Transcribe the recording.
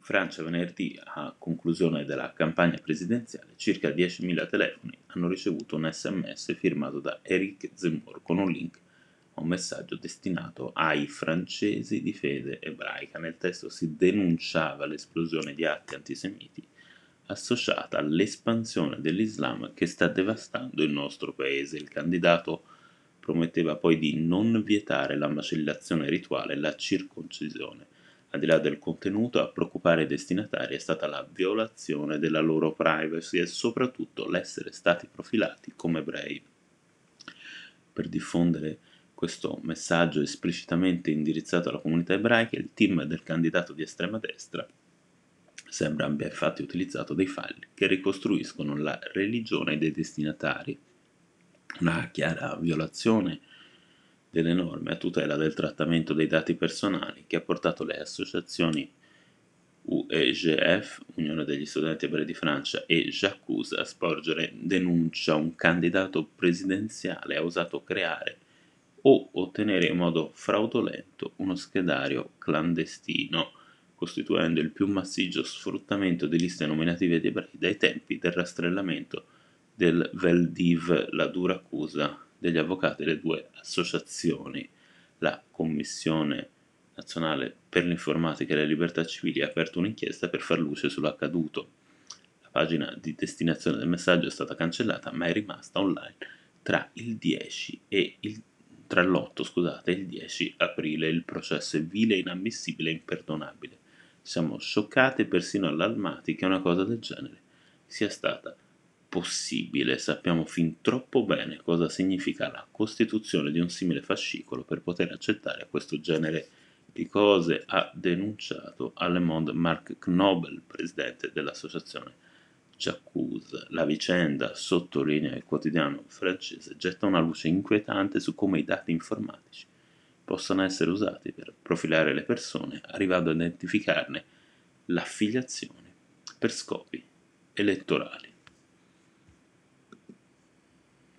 In Francia venerdì, a conclusione della campagna presidenziale, circa 10.000 telefoni hanno ricevuto un sms firmato da Eric Zemmour con un link a un messaggio destinato ai francesi di fede ebraica. Nel testo si denunciava l'esplosione di atti antisemiti associata all'espansione dell'Islam che sta devastando il nostro paese. Il candidato prometteva poi di non vietare la macellazione rituale e la circoncisione al di là del contenuto, a preoccupare i destinatari è stata la violazione della loro privacy e soprattutto l'essere stati profilati come ebrei. Per diffondere questo messaggio esplicitamente indirizzato alla comunità ebraica, il team del candidato di estrema destra sembra abbia infatti utilizzato dei file che ricostruiscono la religione dei destinatari, una chiara violazione delle norme a tutela del trattamento dei dati personali che ha portato le associazioni UEGF, Unione degli Studenti Ebrei di Francia, e J'accuse a sporgere denuncia. Un candidato presidenziale ha osato creare o ottenere in modo fraudolento uno schedario clandestino, costituendo il più massiccio sfruttamento di liste nominative di ebrei dai tempi del rastrellamento del Veldiv, la dura accusa degli avvocati delle due associazioni. La Commissione nazionale per l'informatica e le libertà civili ha aperto un'inchiesta per far luce sull'accaduto. La pagina di destinazione del messaggio è stata cancellata ma è rimasta online tra il 10 e il tra l'8 scusate, e il 10 aprile il processo è vile, inammissibile e imperdonabile. Siamo scioccati persino allarmati che una cosa del genere sia stata possibile, sappiamo fin troppo bene cosa significa la costituzione di un simile fascicolo per poter accettare questo genere di cose, ha denunciato a Le Monde Marc Knobel, presidente dell'associazione J'accuse. La vicenda, sottolinea il quotidiano francese, getta una luce inquietante su come i dati informatici possono essere usati per profilare le persone, arrivando a identificarne l'affiliazione per scopi elettorali.